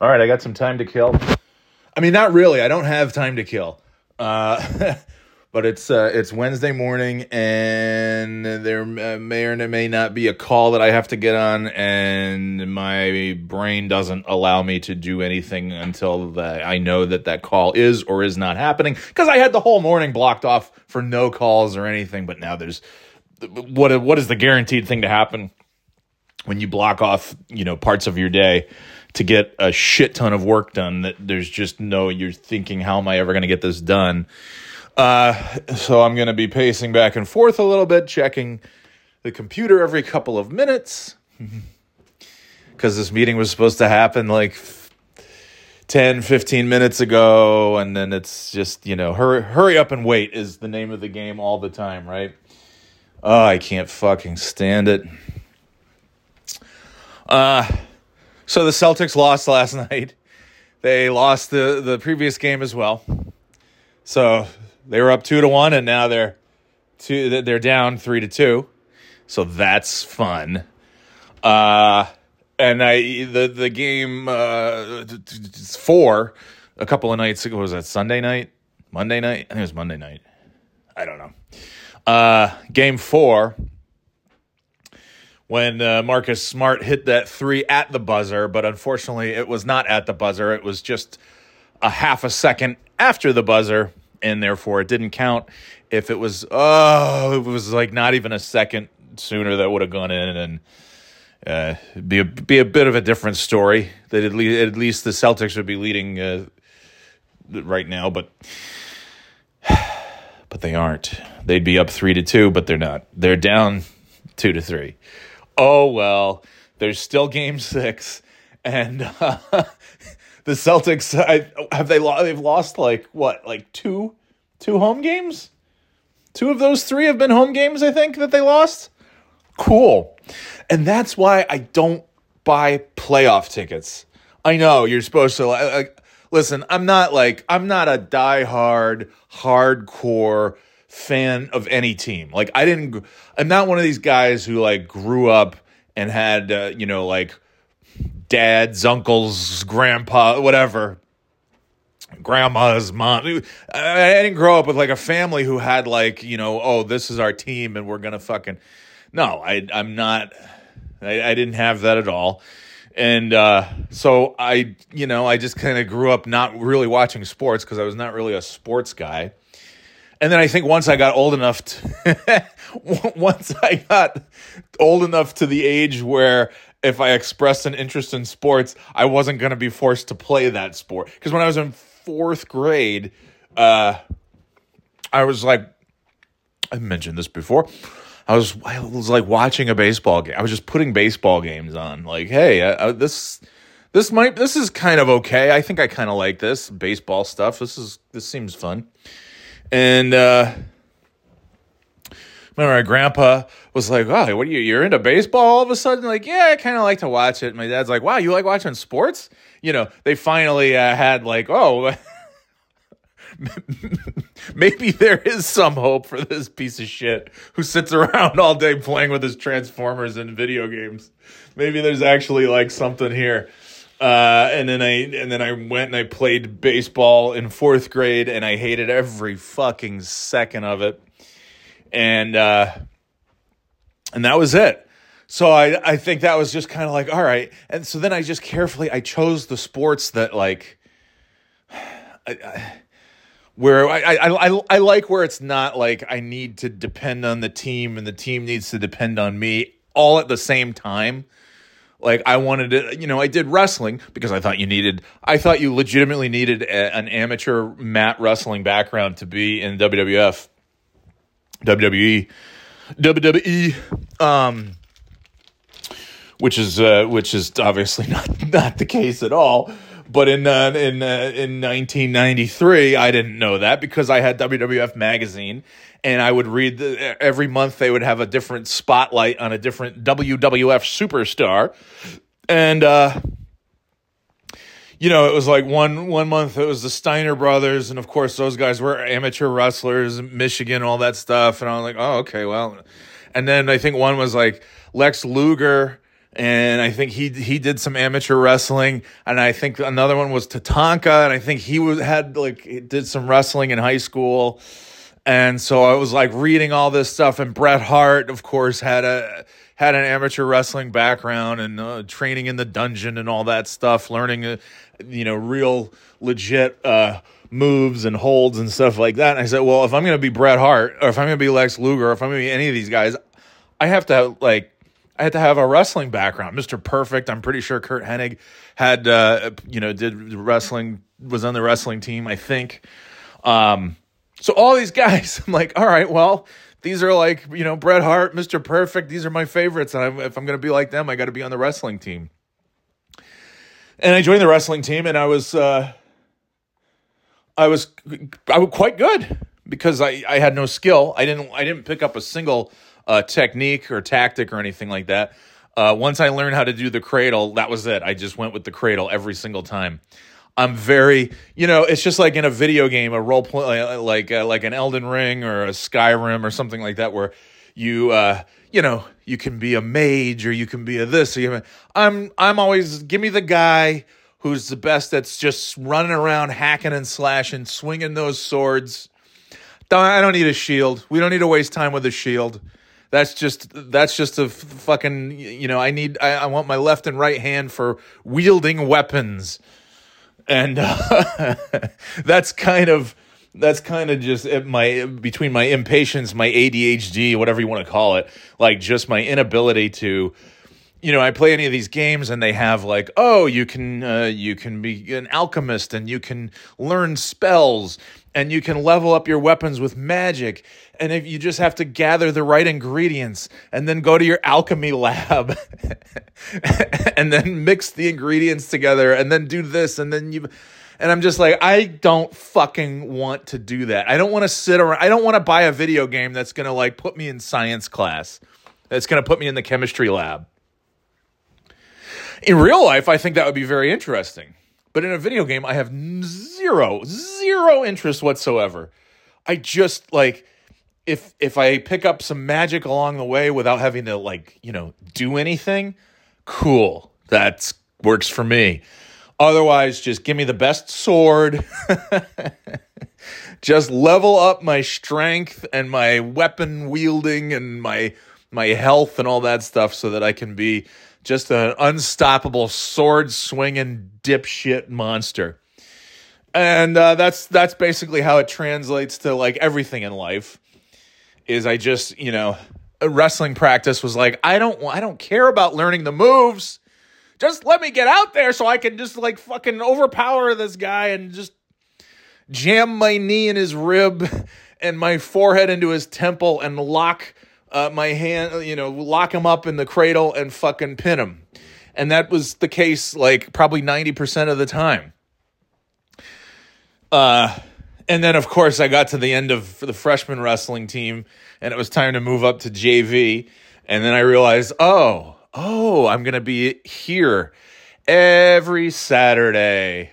All right, I got some time to kill. I mean, not really. I don't have time to kill. Uh, but it's uh, it's Wednesday morning, and there may or may not be a call that I have to get on, and my brain doesn't allow me to do anything until the, I know that that call is or is not happening because I had the whole morning blocked off for no calls or anything. But now there's what what is the guaranteed thing to happen when you block off you know parts of your day to get a shit ton of work done that there's just no you're thinking how am i ever going to get this done? Uh, so i'm going to be pacing back and forth a little bit checking the computer every couple of minutes. Because this meeting was supposed to happen like 10 15 minutes ago and then it's just you know hurry hurry up and wait is the name of the game all the time right? Oh i can't fucking stand it. Uh so the Celtics lost last night. They lost the the previous game as well. So they were up two to one, and now they're two. They're down three to two. So that's fun. Uh, and I the the game uh, four a couple of nights ago was that Sunday night, Monday night. I think it was Monday night. I don't know. Uh, game four when uh, Marcus Smart hit that three at the buzzer, but unfortunately it was not at the buzzer. It was just a half a second after the buzzer, and therefore it didn't count. If it was, oh, it was like not even a second sooner that would have gone in and uh, be a, be a bit of a different story. That at least at least the Celtics would be leading uh, right now, but but they aren't. They'd be up three to two, but they're not. They're down two to three oh well, there's still Game Six, and uh, the Celtics I, have they lost? They've lost like what, like two, two home games. Two of those three have been home games. I think that they lost. Cool, and that's why I don't buy playoff tickets. I know you're supposed to like. Listen, I'm not like I'm not a diehard, hardcore fan of any team. Like I didn't I'm not one of these guys who like grew up and had uh, you know like dads, uncles, grandpa, whatever. Grandma's mom. I didn't grow up with like a family who had like, you know, oh, this is our team and we're going to fucking No, I I'm not I, I didn't have that at all and uh, so I, you know, I just kind of grew up not really watching sports because I was not really a sports guy. And then I think once I got old enough to, once I got old enough to the age where if I expressed an interest in sports, I wasn't going to be forced to play that sport. Because when I was in fourth grade, uh, I was like, I mentioned this before. I was I was like watching a baseball game. I was just putting baseball games on. Like, hey, uh, uh this this might this is kind of okay. I think I kind of like this baseball stuff. This is this seems fun. And uh, remember, my grandpa was like, "Oh, what are you? You're into baseball all of a sudden?" Like, yeah, I kind of like to watch it. My dad's like, "Wow, you like watching sports?" You know, they finally uh, had like, "Oh." maybe there is some hope for this piece of shit who sits around all day playing with his transformers and video games. Maybe there's actually like something here. Uh, and then I and then I went and I played baseball in fourth grade, and I hated every fucking second of it. And uh, and that was it. So I I think that was just kind of like all right. And so then I just carefully I chose the sports that like. I, I, where I, I I I like where it's not like I need to depend on the team and the team needs to depend on me all at the same time like I wanted to, you know, I did wrestling because I thought you needed, I thought you legitimately needed a, an amateur mat wrestling background to be in WWF, WWE, WWE, um, which is uh, which is obviously not not the case at all. But in uh, in uh, in 1993, I didn't know that because I had WWF magazine and I would read the, every month they would have a different spotlight on a different WWF superstar, and uh, you know it was like one one month it was the Steiner brothers, and of course those guys were amateur wrestlers, Michigan, all that stuff, and I was like, oh okay, well, and then I think one was like Lex Luger and I think he he did some amateur wrestling, and I think another one was Tatanka, and I think he was, had like did some wrestling in high school, and so I was like reading all this stuff, and Bret Hart, of course, had a had an amateur wrestling background and uh, training in the dungeon and all that stuff, learning, uh, you know, real legit uh, moves and holds and stuff like that. And I said, well, if I'm going to be Bret Hart, or if I'm going to be Lex Luger, or if I'm going to be any of these guys, I have to like I had to have a wrestling background. Mr. Perfect, I'm pretty sure Curt Hennig had, uh, you know, did wrestling, was on the wrestling team, I think. Um, so all these guys, I'm like, all right, well, these are like, you know, Bret Hart, Mr. Perfect. These are my favorites. And I'm, if I'm going to be like them, I got to be on the wrestling team. And I joined the wrestling team and I was, uh, I was, I was quite good because I, I had no skill. I didn't, I didn't pick up a single uh, technique or tactic or anything like that. Uh, once I learned how to do the cradle, that was it. I just went with the cradle every single time. I'm very, you know, it's just like in a video game, a role play, uh, like uh, like an Elden Ring or a Skyrim or something like that, where you, uh, you know, you can be a mage or you can be a this. Or you, I'm I'm always give me the guy who's the best that's just running around hacking and slashing, swinging those swords. I don't need a shield. We don't need to waste time with a shield. That's just that's just a fucking you know I need I, I want my left and right hand for wielding weapons, and uh, that's kind of that's kind of just my between my impatience, my ADHD, whatever you want to call it, like just my inability to you know, I play any of these games and they have like, oh, you can uh, you can be an alchemist and you can learn spells and you can level up your weapons with magic and if you just have to gather the right ingredients and then go to your alchemy lab and then mix the ingredients together and then do this and then you and I'm just like I don't fucking want to do that. I don't want to sit around I don't want to buy a video game that's going to like put me in science class. That's going to put me in the chemistry lab. In real life, I think that would be very interesting. But in a video game, I have zero, zero interest whatsoever. I just like if if I pick up some magic along the way without having to like, you know, do anything, cool. That works for me. Otherwise, just give me the best sword. just level up my strength and my weapon wielding and my my health and all that stuff so that I can be just an unstoppable sword swinging dipshit monster. And uh, that's that's basically how it translates to like everything in life is I just, you know, wrestling practice was like, I don't I don't care about learning the moves. Just let me get out there so I can just like fucking overpower this guy and just jam my knee in his rib and my forehead into his temple and lock uh, my hand, you know, lock him up in the cradle and fucking pin him. And that was the case like probably 90% of the time. Uh and then, of course, I got to the end of the freshman wrestling team, and it was time to move up to JV. And then I realized, oh, oh, I'm going to be here every Saturday.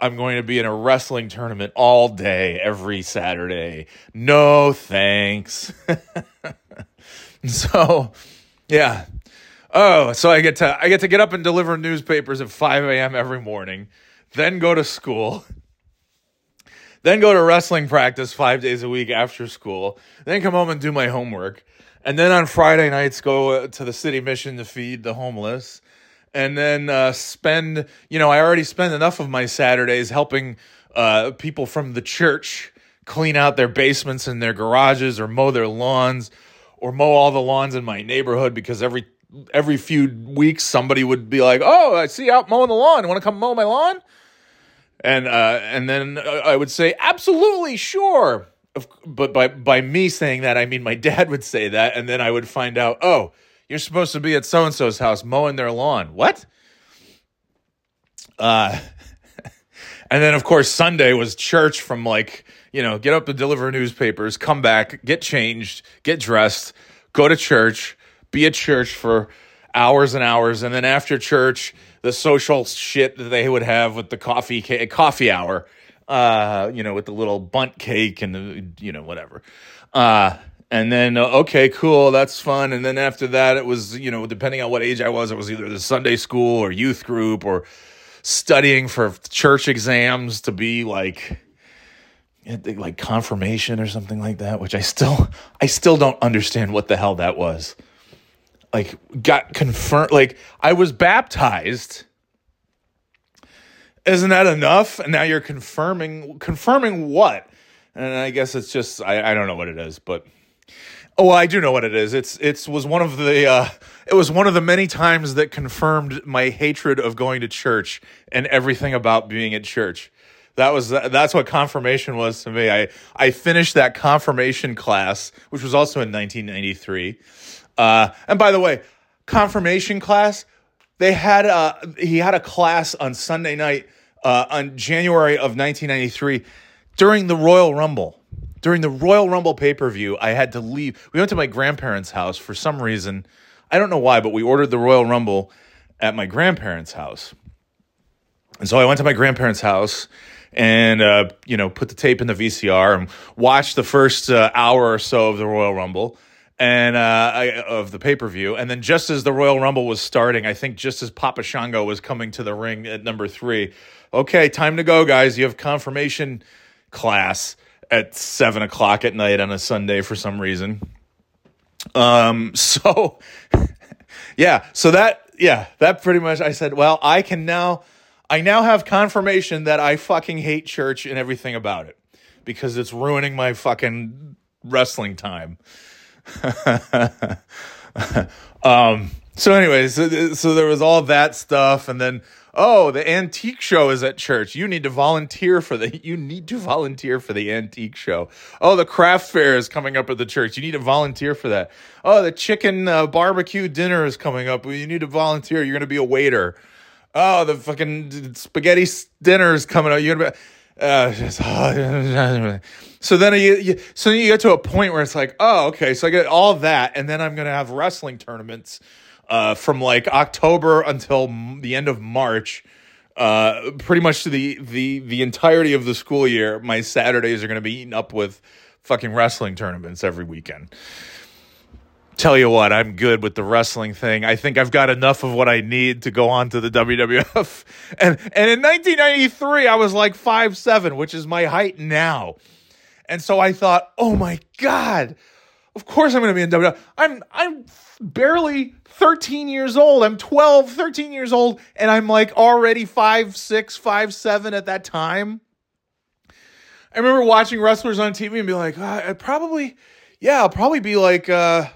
I'm going to be in a wrestling tournament all day, every Saturday. No thanks. so, yeah. Oh, so I get to I get to get up and deliver newspapers at 5 a.m. every morning, then go to school then go to wrestling practice five days a week after school, then come home and do my homework. And then on Friday nights, go uh, to the city mission to feed the homeless. And then uh, spend, you know, I already spend enough of my Saturdays helping uh, people from the church clean out their basements and their garages or mow their lawns or mow all the lawns in my neighborhood because every every few weeks somebody would be like, "Oh, I see you out mowing the lawn. Want to come mow my lawn?" and uh, and then I would say absolutely sure. But by by me saying that, I mean my dad would say that, and then I would find out, oh, you're supposed to be at so and so's house mowing their lawn. What? Uh, and then of course Sunday was church from like you know get up to deliver newspapers, come back, get changed, get dressed, go to church, be at church for hours and hours, and then after church the social shit that they would have with the coffee coffee hour, uh, you know, with the little Bundt cake and the you know whatever. Uh, and then uh, okay cool that's fun and then after that it was you know depending on what age i was it was either the sunday school or youth group or studying for church exams to be like like confirmation or something like that which i still i still don't understand what the hell that was like got confirmed like i was baptized isn't that enough and now you're confirming confirming what and i guess it's just i, I don't know what it is but Oh, I do know what it is. It's it's was one of the uh, it was one of the many times that confirmed my hatred of going to church and everything about being at church. That was that's what confirmation was to me. I I finished that confirmation class, which was also in 1993. Uh, and by the way, confirmation class, they had a he had a class on Sunday night uh, on January of 1993 during the Royal Rumble during the Royal Rumble pay per view, I had to leave. We went to my grandparents' house for some reason. I don't know why, but we ordered the Royal Rumble at my grandparents' house. And so I went to my grandparents' house and, uh, you know, put the tape in the VCR and watch the first uh, hour or so of the Royal Rumble and uh, I, of the pay per view. And then just as the Royal Rumble was starting, I think just as Papa Shango was coming to the ring at number three, okay, time to go, guys. You have confirmation class at seven o'clock at night on a Sunday for some reason. Um, so yeah, so that, yeah, that pretty much, I said, well, I can now, I now have confirmation that I fucking hate church and everything about it because it's ruining my fucking wrestling time. um, so anyways, so, so there was all that stuff and then oh, the antique show is at church. You need to volunteer for the you need to volunteer for the antique show. Oh, the craft fair is coming up at the church. You need to volunteer for that. Oh, the chicken uh, barbecue dinner is coming up. You need to volunteer. You're going to be a waiter. Oh, the fucking spaghetti dinner is coming up. You're to be uh, just, so then you, you, so you get to a point where it's like, oh, okay, so I get all that, and then I'm gonna have wrestling tournaments uh, from like October until the end of March. Uh, pretty much to the the the entirety of the school year, my Saturdays are to be eaten up with fucking wrestling tournaments every weekend. Tell you what, I'm good with the wrestling thing. I think I've got enough of what I need to go on to the WWF. And and in 1993, I was like five seven, which is my height now. And so I thought, oh my god, of course I'm going to be in WWF. I'm I'm barely 13 years old. I'm 12, 13 years old, and I'm like already five, six, five, seven at that time. I remember watching wrestlers on TV and be like, uh, I probably, yeah, I'll probably be like, uh,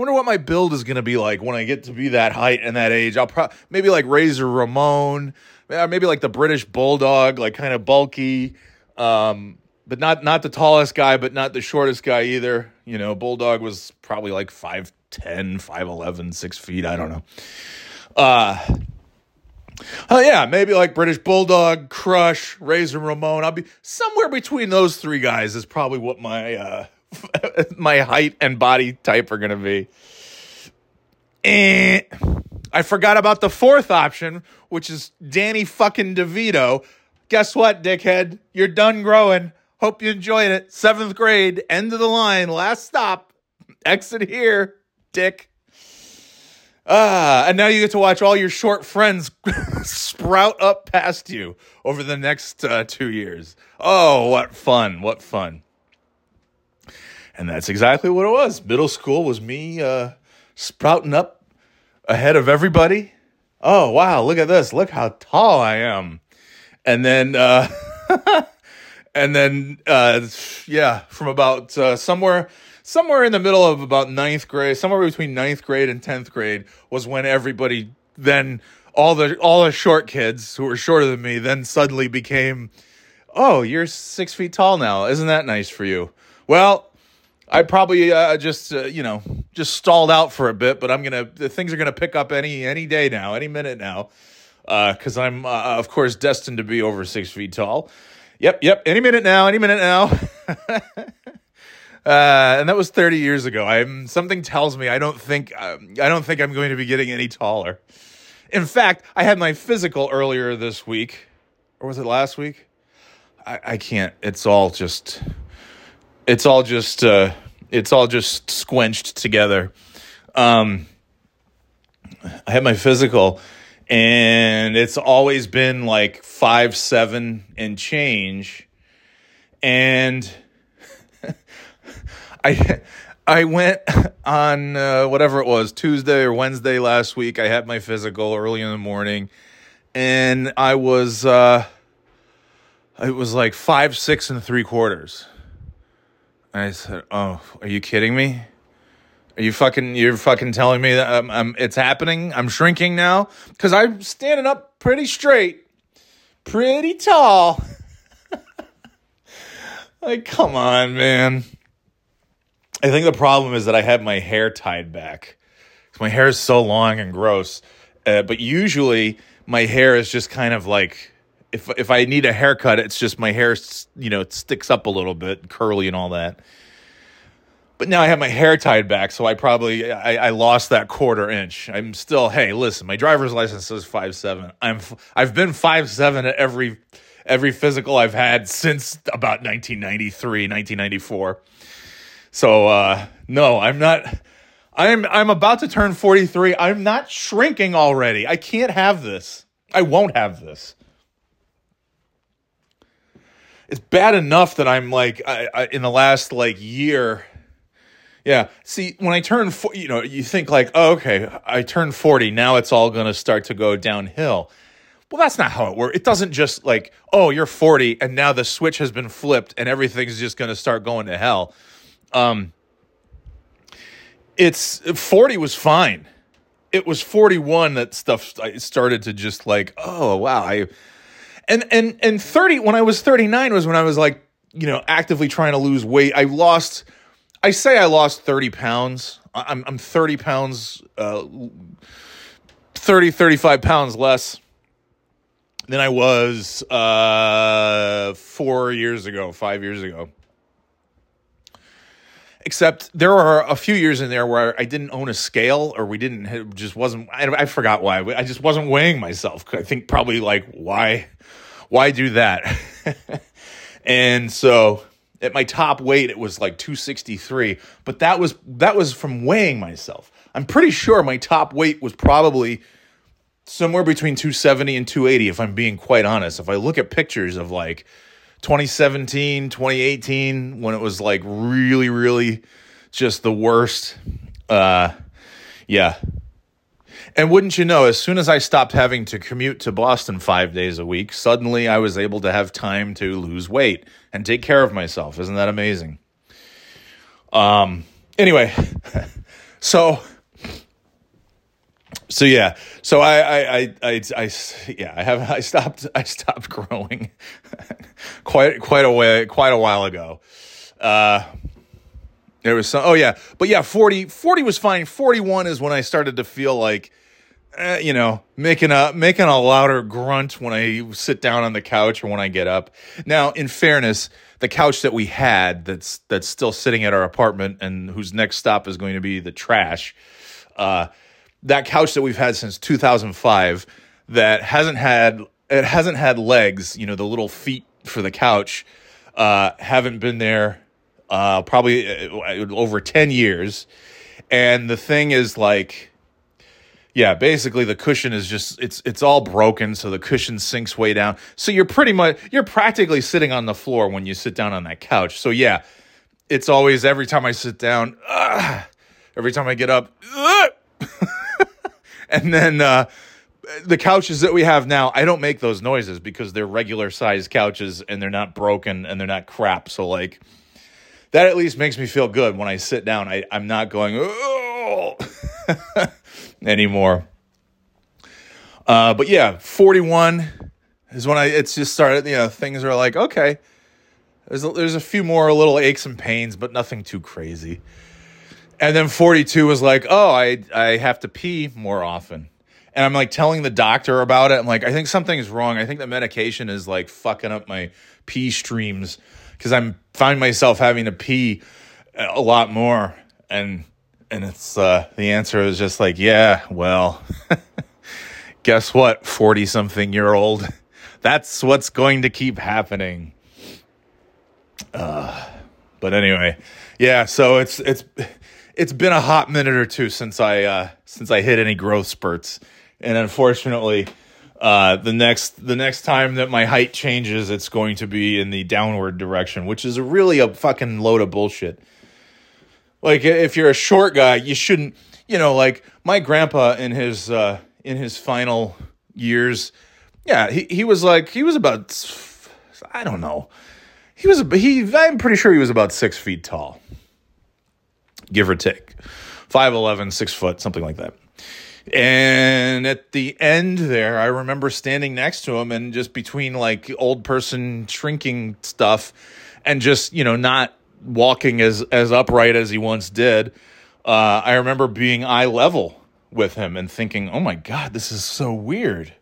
wonder what my build is going to be like when I get to be that height and that age. I'll probably, maybe like Razor Ramon, maybe like the British Bulldog, like kind of bulky. Um, but not not the tallest guy, but not the shortest guy either. You know, Bulldog was probably like 5'10, 5'11, 6 feet. I don't know. Uh, uh, yeah, maybe like British Bulldog, Crush, Razor Ramon. I'll be somewhere between those three guys is probably what my uh, my height and body type are gonna be. Eh. I forgot about the fourth option, which is Danny fucking DeVito. Guess what, dickhead? You're done growing. Hope you enjoyed it. Seventh grade, end of the line, last stop. Exit here, dick. Ah, and now you get to watch all your short friends sprout up past you over the next uh, two years. Oh, what fun! What fun! And that's exactly what it was. Middle school was me uh, sprouting up ahead of everybody. Oh wow! Look at this! Look how tall I am. And then uh, and then uh, yeah, from about uh, somewhere somewhere in the middle of about ninth grade, somewhere between ninth grade and tenth grade was when everybody then all the all the short kids who were shorter than me then suddenly became, oh, you're six feet tall now. Isn't that nice for you? Well. I probably uh, just uh, you know just stalled out for a bit, but I'm gonna the things are gonna pick up any any day now, any minute now, because uh, I'm uh, of course destined to be over six feet tall. Yep, yep. Any minute now. Any minute now. uh, and that was 30 years ago. I'm something tells me I don't think um, I don't think I'm going to be getting any taller. In fact, I had my physical earlier this week, or was it last week? I, I can't. It's all just. It's all just uh, It's all just squenched together. Um, I had my physical, and it's always been like five seven and change, and I I went on uh, whatever it was Tuesday or Wednesday last week. I had my physical early in the morning, and I was uh, it was like five six and three quarters. And I said, "Oh, are you kidding me? Are you fucking? You're fucking telling me that I'm, I'm it's happening? I'm shrinking now because I'm standing up pretty straight, pretty tall. like, come on, man." I think the problem is that I have my hair tied back. My hair is so long and gross. Uh, but usually my hair is just kind of like if if I need a haircut, it's just my hair, you know, it sticks up a little bit, curly and all that. But now I have my hair tied back, so I probably I, I lost that quarter inch. I'm still hey, listen, my driver's license says five seven. I'm I've been five seven at every every physical I've had since about 1993, 1994. So uh, no, I'm not. I'm I'm about to turn 43. I'm not shrinking already. I can't have this. I won't have this. It's bad enough that I'm like I, I, in the last like year. Yeah. See, when I turn, you know, you think like, oh, okay, I turn 40. Now it's all going to start to go downhill. Well, that's not how it works. It doesn't just like, oh, you're 40 and now the switch has been flipped and everything's just going to start going to hell. Um, it's 40 was fine. It was 41 that stuff started to just like, oh wow, I and and and 30 when I was 39 was when I was like, you know, actively trying to lose weight. I lost I say I lost 30 pounds. I'm I'm 30 pounds uh 30 35 pounds less than I was uh 4 years ago, 5 years ago. Except there are a few years in there where I didn't own a scale, or we didn't. It just wasn't. I, I forgot why. I just wasn't weighing myself. I think probably like why, why do that? and so at my top weight, it was like 263. But that was that was from weighing myself. I'm pretty sure my top weight was probably somewhere between 270 and 280 if i'm being quite honest if i look at pictures of like 2017, 2018, when it was like really, really just the worst. Uh, yeah. And wouldn't you know, as soon as I stopped having to commute to Boston five days a week, suddenly I was able to have time to lose weight and take care of myself. Isn't that amazing? Um, anyway, so so yeah so I, I i i i, yeah i have i stopped i stopped growing quite quite a way quite a while ago uh there was some oh yeah but yeah 40 40 was fine 41 is when i started to feel like eh, you know making a making a louder grunt when i sit down on the couch or when i get up. Now in fairness the couch that we had that's that's still sitting at our apartment and whose next stop is going to be the trash uh that couch that we've had since 2005 that hasn't had it hasn't had legs you know the little feet for the couch uh, haven't been there uh, probably uh, over 10 years. And the thing is like yeah basically the cushion is just it's it's all broken so the cushion sinks way down so you're pretty much you're practically sitting on the floor when you sit down on that couch so yeah it's always every time i sit down every time i get up and then uh, the couches that we have now, I don't make those noises because they're regular size couches and they're not broken and they're not crap. So like that at least makes me feel good when I sit down. I, I'm not going oh anymore. Uh, but yeah, 41 is when I it's just started. You know, things are like okay. There's a, there's a few more little aches and pains, but nothing too crazy. And then 42 was like, oh, I I have to pee more often. And I'm like telling the doctor about it. I'm like, I think something's wrong. I think the medication is like fucking up my pee streams because I'm find myself having to pee a lot more. And and it's uh, the answer is just like, yeah, well, guess what, 40 something year old? That's what's going to keep happening. Uh, but anyway, yeah, so it's it's it's been a hot minute or two since I uh, since I hit any growth spurts, and unfortunately, uh, the next the next time that my height changes, it's going to be in the downward direction, which is really a fucking load of bullshit. Like if you're a short guy, you shouldn't. You know, like my grandpa in his uh, in his final years, yeah, he he was like he was about I don't know he was he. I'm pretty sure he was about six feet tall, give or take, 5'11", 6 foot, something like that. And at the end there, I remember standing next to him and just between like old person shrinking stuff, and just you know not walking as as upright as he once did. Uh, I remember being eye level with him and thinking, "Oh my god, this is so weird."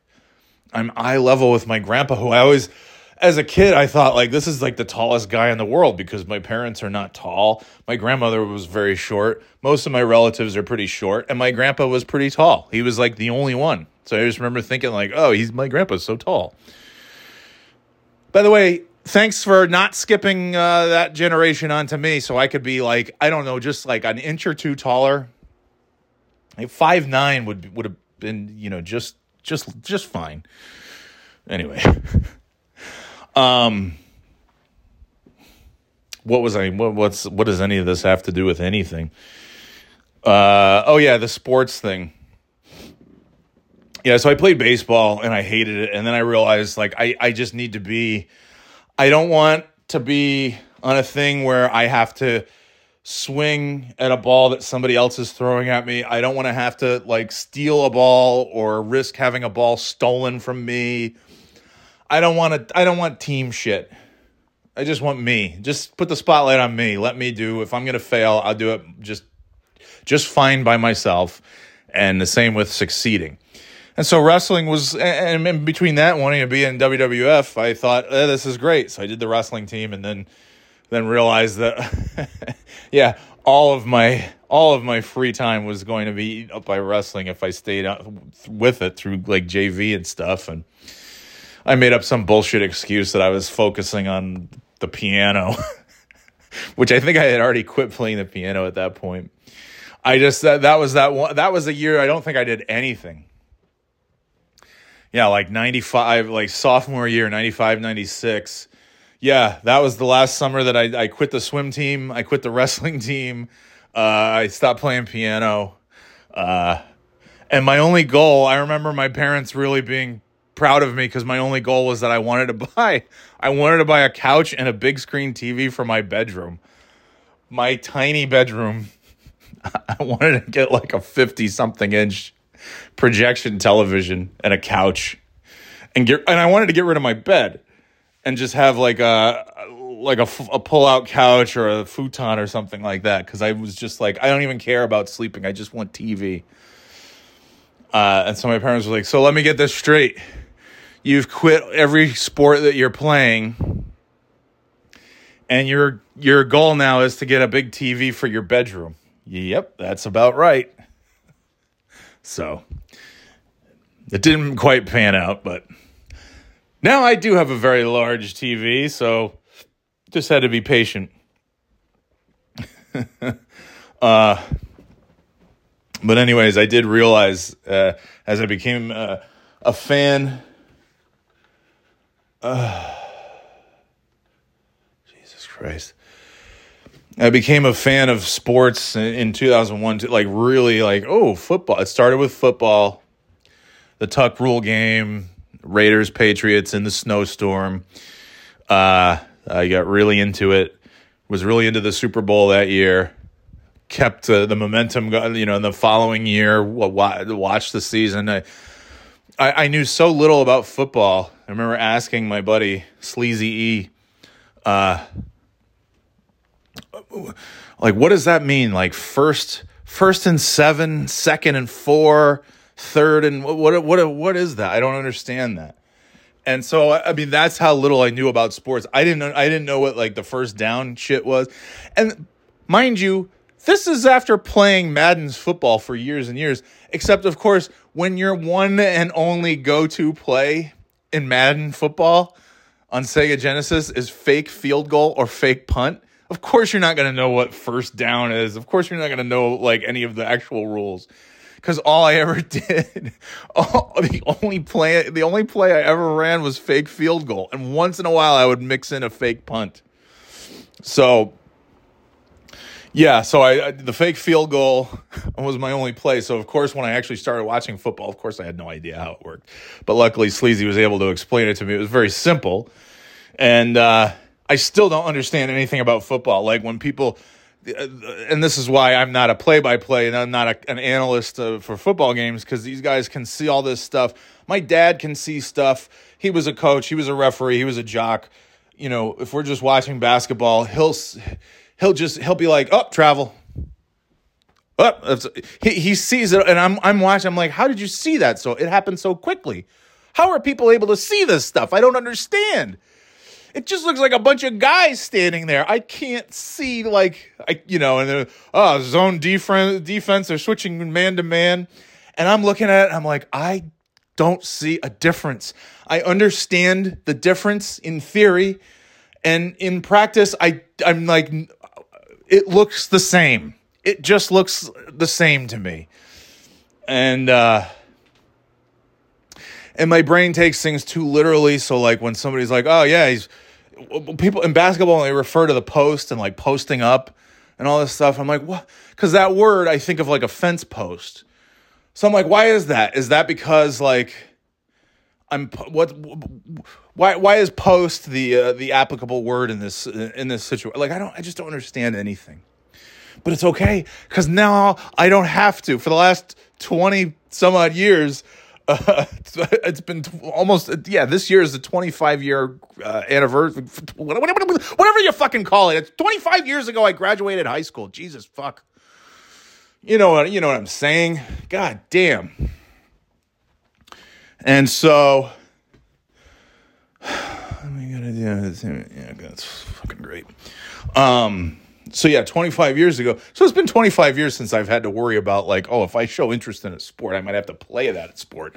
I'm eye level with my grandpa, who I always as a kid, I thought like this is like the tallest guy in the world because my parents are not tall. My grandmother was very short. Most of my relatives are pretty short, and my grandpa was pretty tall. He was like the only one. So I just remember thinking like, oh, he's my grandpa's so tall. By the way, thanks for not skipping uh, that generation onto me, so I could be like, I don't know, just like an inch or two taller. Like five nine would would have been, you know, just just just fine. Anyway. Um, what was I? What, what's what does any of this have to do with anything? Uh, oh yeah, the sports thing. Yeah, so I played baseball and I hated it, and then I realized like I I just need to be. I don't want to be on a thing where I have to swing at a ball that somebody else is throwing at me. I don't want to have to like steal a ball or risk having a ball stolen from me I don't want to. I don't want team shit. I just want me. Just put the spotlight on me. Let me do. If I'm gonna fail, I'll do it just just fine by myself. And the same with succeeding. And so wrestling was, and between that, wanting to be in WWF, I thought eh, this is great. So I did the wrestling team, and then then realized that, yeah, all of my all of my free time was going to be up by wrestling if I stayed with it through like JV and stuff, and I made up some bullshit excuse that I was focusing on the piano, which I think I had already quit playing the piano at that point. I just that that was that one that was a year I don't think I did anything. Yeah, like 95 like sophomore year 95 96. Yeah, that was the last summer that I I quit the swim team, I quit the wrestling team. Uh, I stopped playing piano. Uh, and my only goal, I remember my parents really being proud of me because my only goal was that I wanted to buy I wanted to buy a couch and a big screen TV for my bedroom. My tiny bedroom. I wanted to get like a 50 something inch projection television and a couch. And get and I wanted to get rid of my bed and just have like a like a, a pull out couch or a futon or something like that because I was just like I don't even care about sleeping. I just want TV. Uh, and so my parents were like, "So let me get this straight you've quit every sport that you're playing and your your goal now is to get a big TV for your bedroom. Yep, that's about right. So, it didn't quite pan out, but now I do have a very large TV, so just had to be patient. uh but anyways, I did realize uh, as I became uh, a fan uh, Jesus Christ. I became a fan of sports in 2001, like really like, oh, football. It started with football, the tuck rule game, Raiders, Patriots in the snowstorm. Uh, I got really into it, was really into the Super Bowl that year, kept uh, the momentum, going, you know, in the following year, watched the season. I, I, I knew so little about football. I remember asking my buddy Sleazy E, uh, like, what does that mean? Like first, first and seven, second and four, third and what, what, what, what is that? I don't understand that. And so, I mean, that's how little I knew about sports. I didn't I didn't know what like the first down shit was. And mind you, this is after playing Madden's football for years and years. Except, of course, when your one and only go to play in Madden football on Sega Genesis is fake field goal or fake punt, Of course, you're not going to know what first down is. Of course, you're not going to know like any of the actual rules. Because all I ever did, all, the only play, the only play I ever ran was fake field goal, and once in a while I would mix in a fake punt. So yeah, so I, I, the fake field goal was my only play. So of course, when I actually started watching football, of course I had no idea how it worked. But luckily, Sleazy was able to explain it to me. It was very simple, and uh, I still don't understand anything about football. Like when people, uh, and this is why I'm not a play-by-play and I'm not a, an analyst uh, for football games because these guys can see all this stuff. My dad can see stuff. He was a coach. He was a referee. He was a jock. You know, if we're just watching basketball, he'll he'll just he'll be like, "Up, oh, travel." Up, oh, he he sees it, and I'm I'm watching. I'm like, "How did you see that? So it happened so quickly. How are people able to see this stuff? I don't understand." It just looks like a bunch of guys standing there. I can't see like I you know, and then oh zone defense defense. They're switching man to man, and I'm looking at it. I'm like, I don't see a difference. I understand the difference in theory, and in practice, I I'm like it looks the same. It just looks the same to me. And uh and my brain takes things too literally. So like when somebody's like, "Oh yeah, he's," people in basketball they refer to the post and like posting up and all this stuff. I'm like, what? Because that word I think of like a fence post. So I'm like, why is that? Is that because like I'm what? Why why is post the uh, the applicable word in this in this situation? Like I don't I just don't understand anything. But it's okay because now I don't have to. For the last twenty some odd years, uh, it's been almost yeah. This year is the twenty five year uh, anniversary. Whatever you fucking call it. It's twenty five years ago I graduated high school. Jesus fuck. You know what you know what I'm saying? God damn. And so, yeah, that's fucking great. Um, so yeah, 25 years ago. So it's been 25 years since I've had to worry about like, oh, if I show interest in a sport, I might have to play that sport.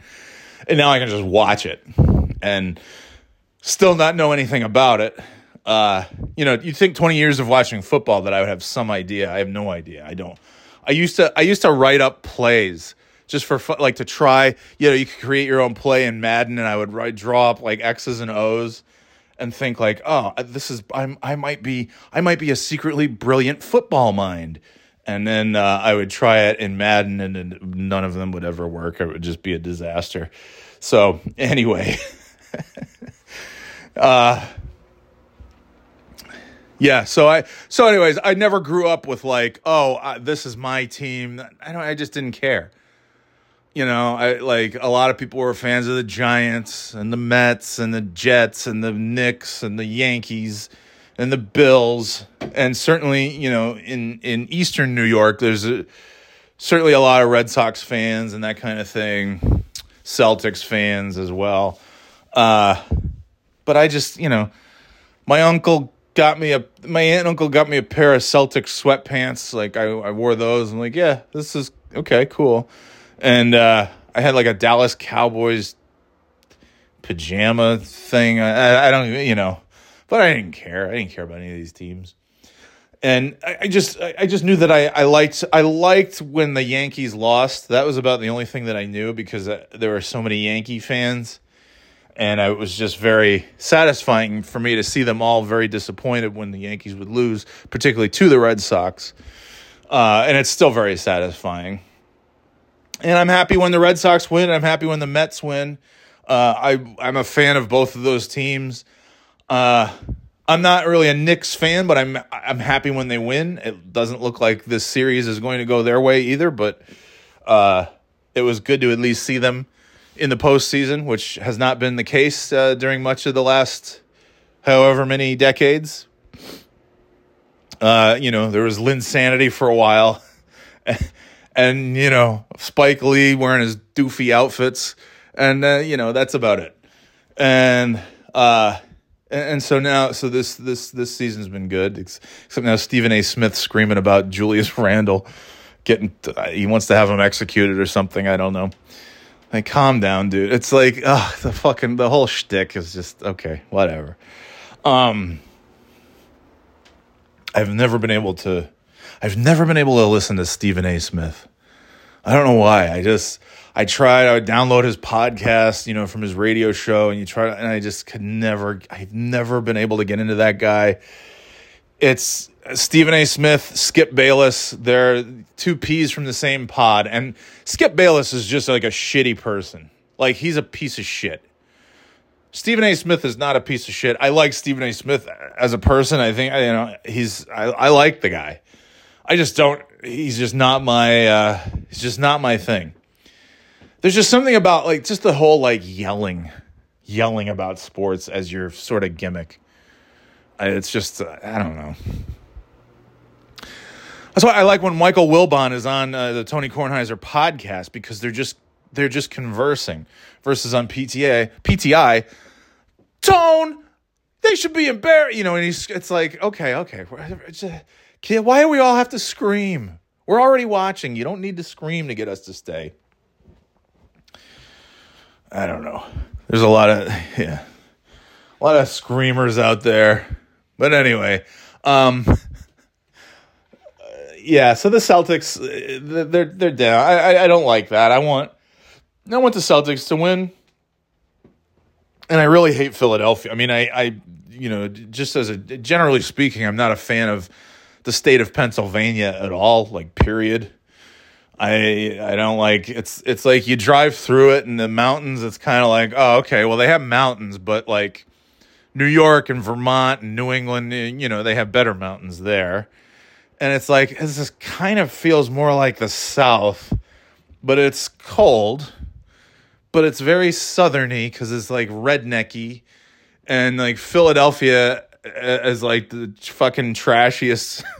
And now I can just watch it and still not know anything about it. Uh, you know, you think 20 years of watching football that I would have some idea. I have no idea. I don't. I used to I used to write up plays just for fun, like to try. You know, you could create your own play in Madden, and I would write, draw up like X's and O's, and think like, oh, this is I'm I might be I might be a secretly brilliant football mind, and then uh, I would try it in Madden, and, and none of them would ever work. It would just be a disaster. So anyway, uh yeah so i so anyways i never grew up with like oh uh, this is my team i don't i just didn't care you know, I like a lot of people were fans of the Giants and the Mets and the Jets and the Knicks and the Yankees and the Bills and certainly, you know, in in eastern New York there's a, certainly a lot of Red Sox fans and that kind of thing. Celtics fans as well. Uh but I just, you know, my uncle got me a my aunt and uncle got me a pair of Celtics sweatpants. Like I, I wore those. I'm like, yeah, this is okay, cool and uh, I had like a Dallas Cowboys pajama thing. I, I, don't, you know, but I didn't care. I didn't care about any of these teams, and I, I just, I just knew that I, I liked, I liked when the Yankees lost. That was about the only thing that I knew because uh, there were so many Yankee fans, and it was just very satisfying for me to see them all very disappointed when the Yankees would lose, particularly to the Red Sox. Uh, and it's still very satisfying and I'm happy when the Red Sox win. I'm happy when the Mets win. Uh, I I'm a fan of both of those teams. Uh, I'm not really a Knicks fan, but I'm I'm happy when they win. It doesn't look like this series is going to go their way either, but uh, it was good to at least see them in the postseason, which has not been the case uh, during much of the last however many decades. Uh, you know, there was Linsanity for a while. and you know Spike Lee wearing his doofy outfits, and uh, you know that's about it. And uh, and so now, so this this this season's been good. Except now Stephen A. Smith screaming about Julius Randle getting he wants to have him executed or something. I don't know. Like, calm down, dude. It's like, oh, the fucking the whole shtick is just okay, whatever. Um, I've never been able to I've never been able to listen to Stephen A. Smith. I don't know why. I just I tried. I would download his podcast, you know, from his radio show, and you try, and I just could never. I've never been able to get into that guy. It's Stephen A. Smith, Skip Bayless. They're two peas from the same pod, and Skip Bayless is just like a shitty person. Like he's a piece of shit. Stephen A. Smith is not a piece of shit. I like Stephen A. Smith as a person. I think you know he's. I, I like the guy. I just don't. He's just not my. Uh, he's just not my thing there's just something about like just the whole like yelling, yelling about sports as your sort of gimmick. It's just uh, I don't know. That's why I like when Michael Wilbon is on uh, the Tony Kornheiser podcast because they're just they're just conversing versus on PTA PTI. Tone, they should be embarrassed, you know. And he's it's like okay, okay, why do we all have to scream? We're already watching. You don't need to scream to get us to stay. I don't know. There's a lot of yeah, a lot of screamers out there. But anyway, um, yeah. So the Celtics, they're they're down. I, I don't like that. I want I want the Celtics to win, and I really hate Philadelphia. I mean, I I you know just as a generally speaking, I'm not a fan of the state of Pennsylvania at all. Like period. I I don't like it's it's like you drive through it in the mountains. It's kind of like oh okay, well they have mountains, but like New York and Vermont and New England, eh, you know, they have better mountains there. And it's like this just kind of feels more like the South, but it's cold, but it's very southerny because it's like rednecky, and like Philadelphia is like the fucking trashiest.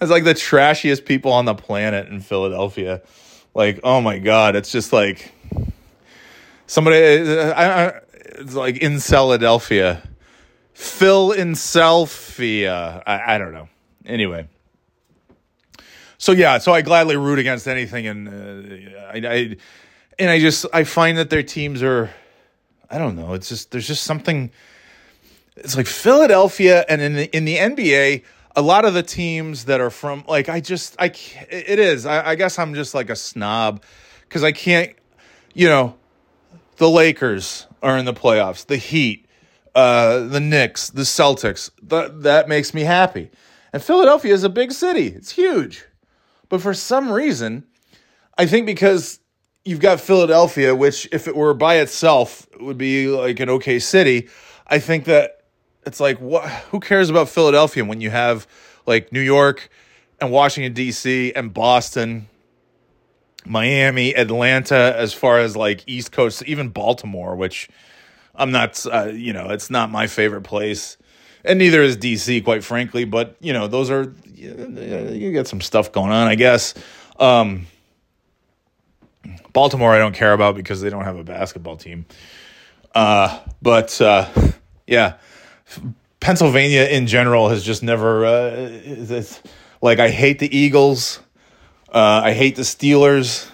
as like the trashiest people on the planet in Philadelphia. Like, oh my god, it's just like somebody. I, I, it's like in Philadelphia, Phil in Selphia. I, I don't know. Anyway, so yeah, so I gladly root against anything, and uh, I, I and I just I find that their teams are. I don't know. It's just there's just something. It's like Philadelphia, and in the in the NBA a lot of the teams that are from like I just I it is I, I guess I'm just like a snob because I can't you know the Lakers are in the playoffs the Heat uh the Knicks the Celtics that that makes me happy. And Philadelphia is a big city it's huge. But for some reason I think because you've got Philadelphia which if it were by itself would be like an okay city I think that it's like what who cares about Philadelphia when you have like New York and Washington D.C. and Boston, Miami, Atlanta as far as like East Coast, even Baltimore, which I'm not uh, you know, it's not my favorite place. And neither is DC, quite frankly, but you know, those are you get some stuff going on, I guess. Um, Baltimore, I don't care about because they don't have a basketball team. Uh, but uh, yeah, Pennsylvania in general has just never. Uh, like I hate the Eagles. Uh, I hate the Steelers.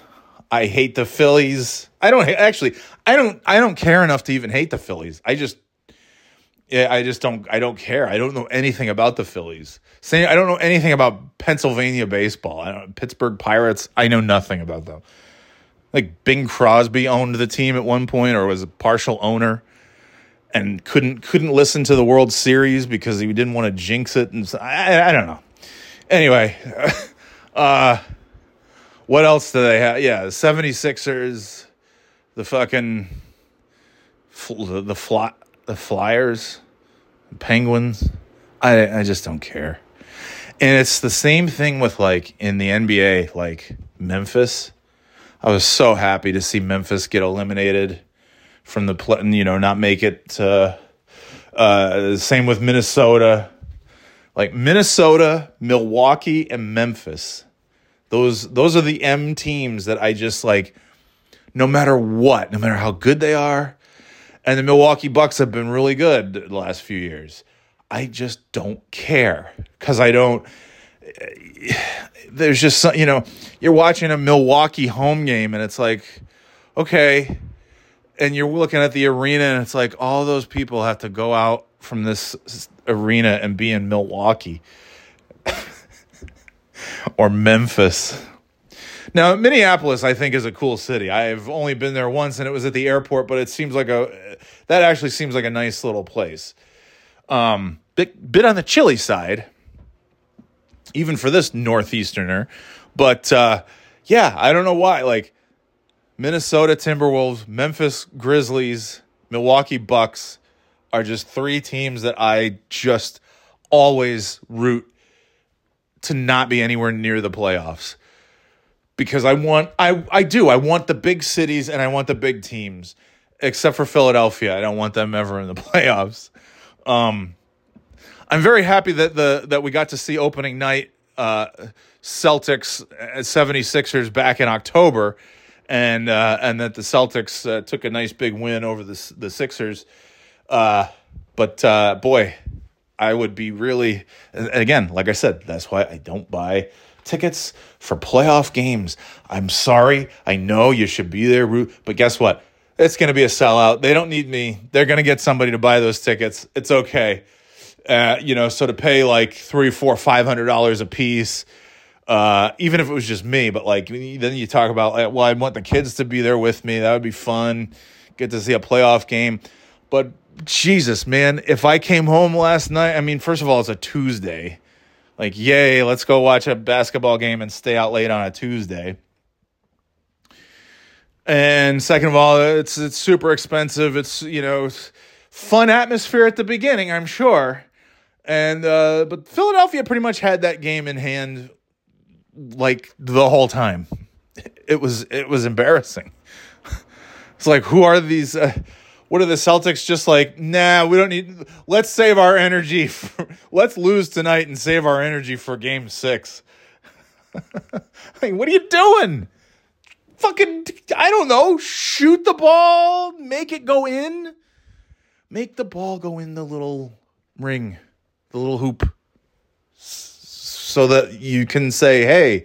I hate the Phillies. I don't actually. I don't. I don't care enough to even hate the Phillies. I just. Yeah, I just don't. I don't care. I don't know anything about the Phillies. Saying I don't know anything about Pennsylvania baseball. I don't. Pittsburgh Pirates. I know nothing about them. Like Bing Crosby owned the team at one point, or was a partial owner and couldn't couldn't listen to the World Series because he didn't want to jinx it and I, I don't know. Anyway, uh what else do they have? Yeah, the 76ers, the fucking the the fly, the Flyers, the Penguins. I I just don't care. And it's the same thing with like in the NBA like Memphis. I was so happy to see Memphis get eliminated from the you know not make it. Uh, uh, same with Minnesota, like Minnesota, Milwaukee, and Memphis. Those those are the M teams that I just like. No matter what, no matter how good they are, and the Milwaukee Bucks have been really good the last few years. I just don't care because I don't. There's just some, you know, you're watching a Milwaukee home game and it's like, okay, and you're looking at the arena and it's like all those people have to go out from this arena and be in Milwaukee or Memphis. Now, Minneapolis, I think, is a cool city. I've only been there once, and it was at the airport, but it seems like a that actually seems like a nice little place. Um, bit bit on the chilly side, even for this northeasterner. But uh, yeah, I don't know why. Like Minnesota Timberwolves, Memphis Grizzlies, Milwaukee Bucks are just three teams that I just always root to not be anywhere near the playoffs. Because I want I I do I want the big cities and I want the big teams. Except for Philadelphia I don't want them ever in the playoffs. Um I'm very happy that the that we got to see opening night uh Celtics 76ers back in October and uh and that the Celtics uh, took a nice big win over the the Sixers uh but uh boy I would be really, again, like I said, that's why I don't buy tickets for playoff games. I'm sorry. I know you should be there, but guess what? It's going to be a sellout. They don't need me. They're going to get somebody to buy those tickets. It's okay. Uh, you know, so to pay like three, four, five hundred dollars a piece, uh, even if it was just me, but like then you talk about like, well, I want the kids to be there with me. That would be fun. Get to see a playoff game, but Jesus, man, if I came home last night, I mean, first of all, it's a Tuesday. Like, yay, let's go watch a basketball game and stay out late on a Tuesday. And second of all, it's it's super expensive. It's, you know, fun atmosphere at the beginning, I'm sure. And uh but Philadelphia pretty much had that game in hand like the whole time. It was it was embarrassing. It's like who are these uh, what are the Celtics just like? Nah, we don't need. Let's save our energy. For, let's lose tonight and save our energy for Game Six. What are you doing? Fucking, I don't know. Shoot the ball, make it go in. Make the ball go in the little ring, the little hoop, so that you can say, "Hey,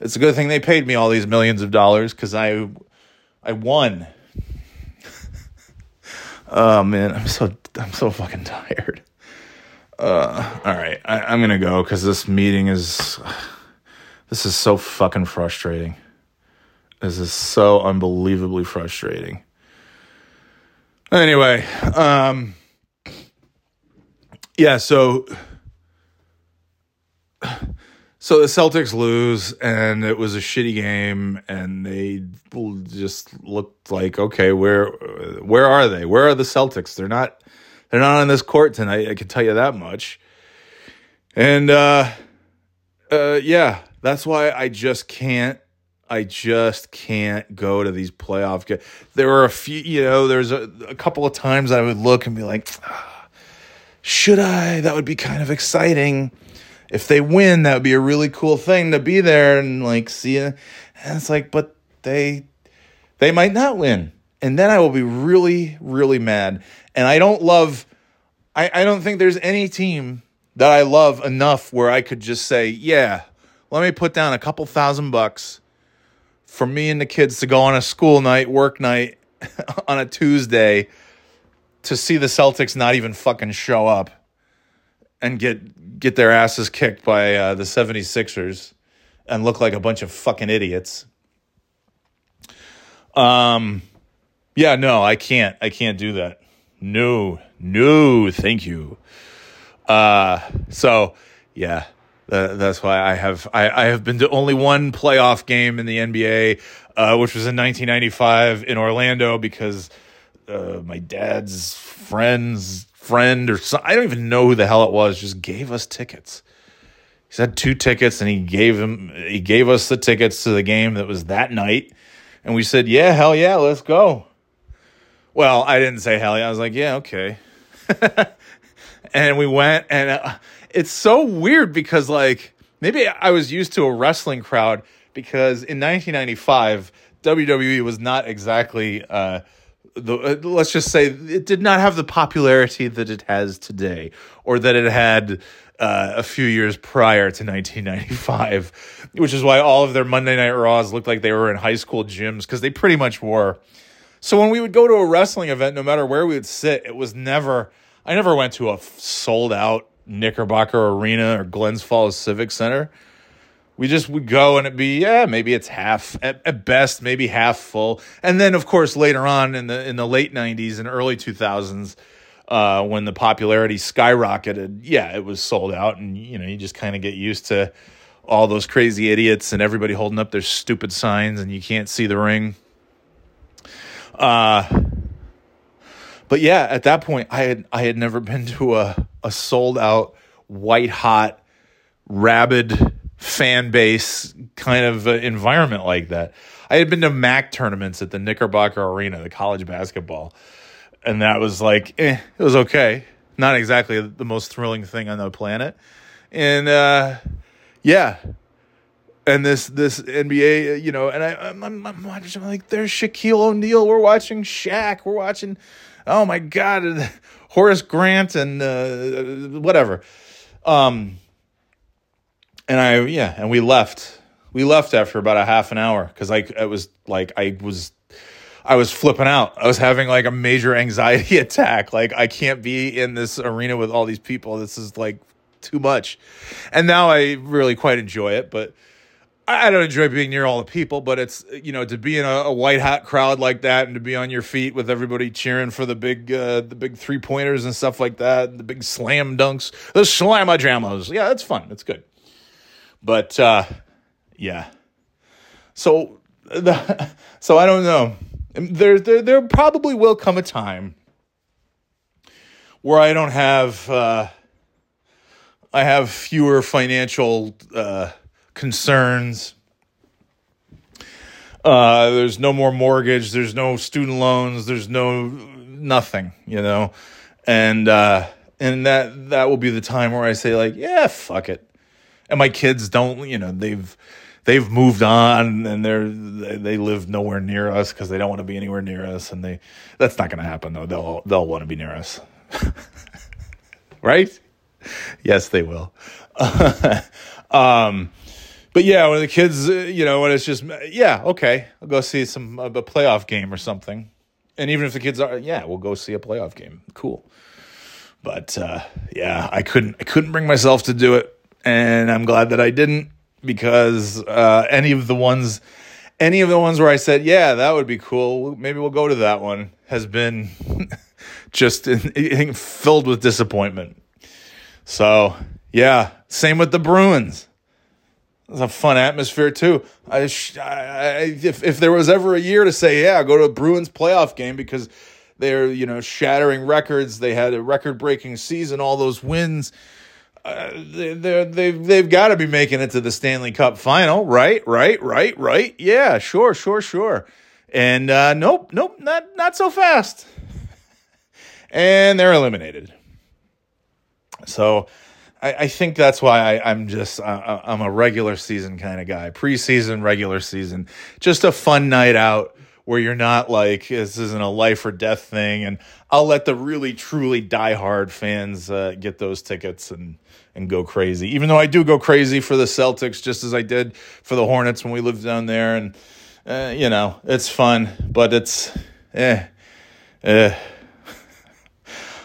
it's a good thing they paid me all these millions of dollars because I, I won." Oh man, I'm so I'm so fucking tired. Uh, all right, I, I'm gonna go because this meeting is this is so fucking frustrating. This is so unbelievably frustrating. Anyway, um, yeah, so so the Celtics lose, and it was a shitty game, and they just looked like okay, where where are they? Where are the Celtics? They're not they're not on this court tonight. I can tell you that much. And uh, uh, yeah, that's why I just can't. I just can't go to these playoff games. There were a few, you know, there's a, a couple of times I would look and be like, ah, should I? That would be kind of exciting if they win, that would be a really cool thing to be there and like see it. And it's like, but they they might not win. And then I will be really, really mad. And I don't love I, I don't think there's any team that I love enough where I could just say, yeah, let me put down a couple thousand bucks for me and the kids to go on a school night, work night on a Tuesday to see the Celtics not even fucking show up and get get their asses kicked by uh, the 76ers and look like a bunch of fucking idiots. Um yeah, no, I can't. I can't do that. No. No, thank you. Uh so yeah, uh, that's why I have I, I have been to only one playoff game in the NBA, uh, which was in 1995 in Orlando because uh, my dad's friends friend or some, I don't even know who the hell it was just gave us tickets. He had two tickets and he gave him he gave us the tickets to the game that was that night and we said, "Yeah, hell yeah, let's go." Well, I didn't say hell yeah. I was like, "Yeah, okay." and we went and uh, it's so weird because like maybe I was used to a wrestling crowd because in 1995 WWE was not exactly uh, the uh, let's just say it did not have the popularity that it has today or that it had uh, a few years prior to 1995 which is why all of their monday night raws looked like they were in high school gyms because they pretty much were so when we would go to a wrestling event no matter where we would sit it was never I never went to a sold out Knickerbocker Arena or Glens Falls Civic Center. We just would go and it'd be yeah maybe it's half at, at best maybe half full. And then of course later on in the in the late 90s and early 2000s uh, when the popularity skyrocketed yeah it was sold out. And you know you just kind of get used to all those crazy idiots and everybody holding up their stupid signs and you can't see the ring. Uh but yeah at that point I had I had never been to a a sold out white hot rabid fan base kind of uh, environment like that. I had been to MAC tournaments at the Knickerbocker Arena, the college basketball, and that was like, eh, it was okay. Not exactly the most thrilling thing on the planet, and uh, yeah, and this this NBA, you know, and I I'm, I'm, I'm watching I'm like there's Shaquille O'Neal, we're watching Shaq, we're watching, oh my God, Horace Grant and uh, whatever. Um, and I yeah, and we left. We left after about a half an hour because I it was like I was I was flipping out. I was having like a major anxiety attack. Like I can't be in this arena with all these people. This is like too much. And now I really quite enjoy it, but I don't enjoy being near all the people, but it's you know to be in a, a white hat crowd like that and to be on your feet with everybody cheering for the big uh, the big three pointers and stuff like that, the big slam dunks, the slamma jamos. Yeah, that's fun. That's good. But uh, yeah, so the, so I don't know. There, there there probably will come a time where I don't have uh, I have fewer financial uh, concerns. Uh, there's no more mortgage. There's no student loans. There's no nothing, you know, and uh, and that that will be the time where I say like, yeah, fuck it and my kids don't you know they've they've moved on and they're they live nowhere near us because they don't want to be anywhere near us and they that's not going to happen though. They'll they'll want to be near us. Right? Yes they will. Um but yeah when the kids you know when it's just yeah okay i'll go see some a playoff game or something. And even if the kids are yeah we'll go see a playoff game. Cool. But uh yeah i couldn't i couldn't bring myself to do it and I'm glad that I didn't because uh, any of the ones, any of the ones where I said, yeah, that would be cool. Maybe we'll go to that one has been just in, filled with disappointment. So yeah, same with the Bruins. It's a fun atmosphere too. I, I, if if there was ever a year to say, yeah, go to a Bruins playoff game because they're you know shattering records. They had a record breaking season, all those wins uh, they they've they've got to be making it to the Stanley Cup final, right? Right? Right? Right? Yeah, sure, sure, sure. And uh, nope, nope, not not so fast. and they're eliminated. So, I, I think that's why I, I'm just I'm a regular season kind of guy. Preseason, regular season, just a fun night out where you're not like this isn't a life or death thing and i'll let the really truly diehard fans uh, get those tickets and and go crazy. Even though I do go crazy for the Celtics, just as I did for the Hornets when we lived down there, and uh, you know it's fun, but it's eh, eh.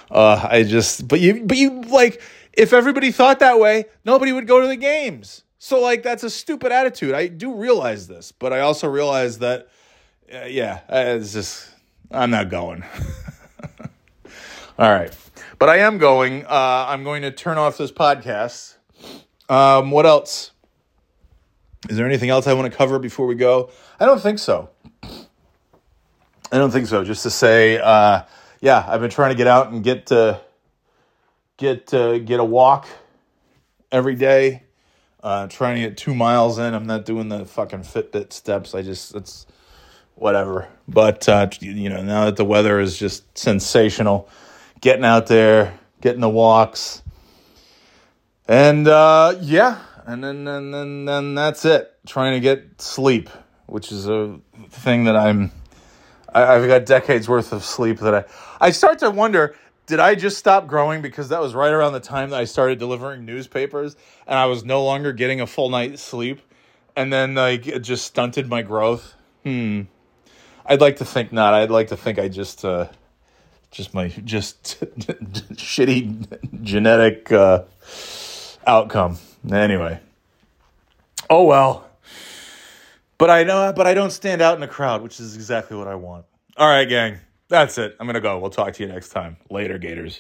Uh, I just, but you, but you like, if everybody thought that way, nobody would go to the games. So like, that's a stupid attitude. I do realize this, but I also realize that, uh, yeah, it's just, I'm not going. All right. But I am going. Uh, I'm going to turn off this podcast. Um, what else? Is there anything else I want to cover before we go? I don't think so. I don't think so. Just to say, uh, yeah, I've been trying to get out and get to get to get a walk every day. Uh, trying to get two miles in. I'm not doing the fucking Fitbit steps. I just it's whatever. But uh, you know, now that the weather is just sensational, getting out there, getting the walks, and uh, yeah, and then and then then that's it. Trying to get sleep, which is a thing that I'm. I, I've got decades worth of sleep that I. I start to wonder did I just stop growing because that was right around the time that I started delivering newspapers and I was no longer getting a full night's sleep and then like it just stunted my growth? Hmm. I'd like to think not. I'd like to think I just uh Just my just shitty genetic uh, outcome. Anyway. Oh well. But I know but I don't stand out in a crowd, which is exactly what I want. All right, gang. That's it. I'm to go. We'll talk to you next time. Later, Gators.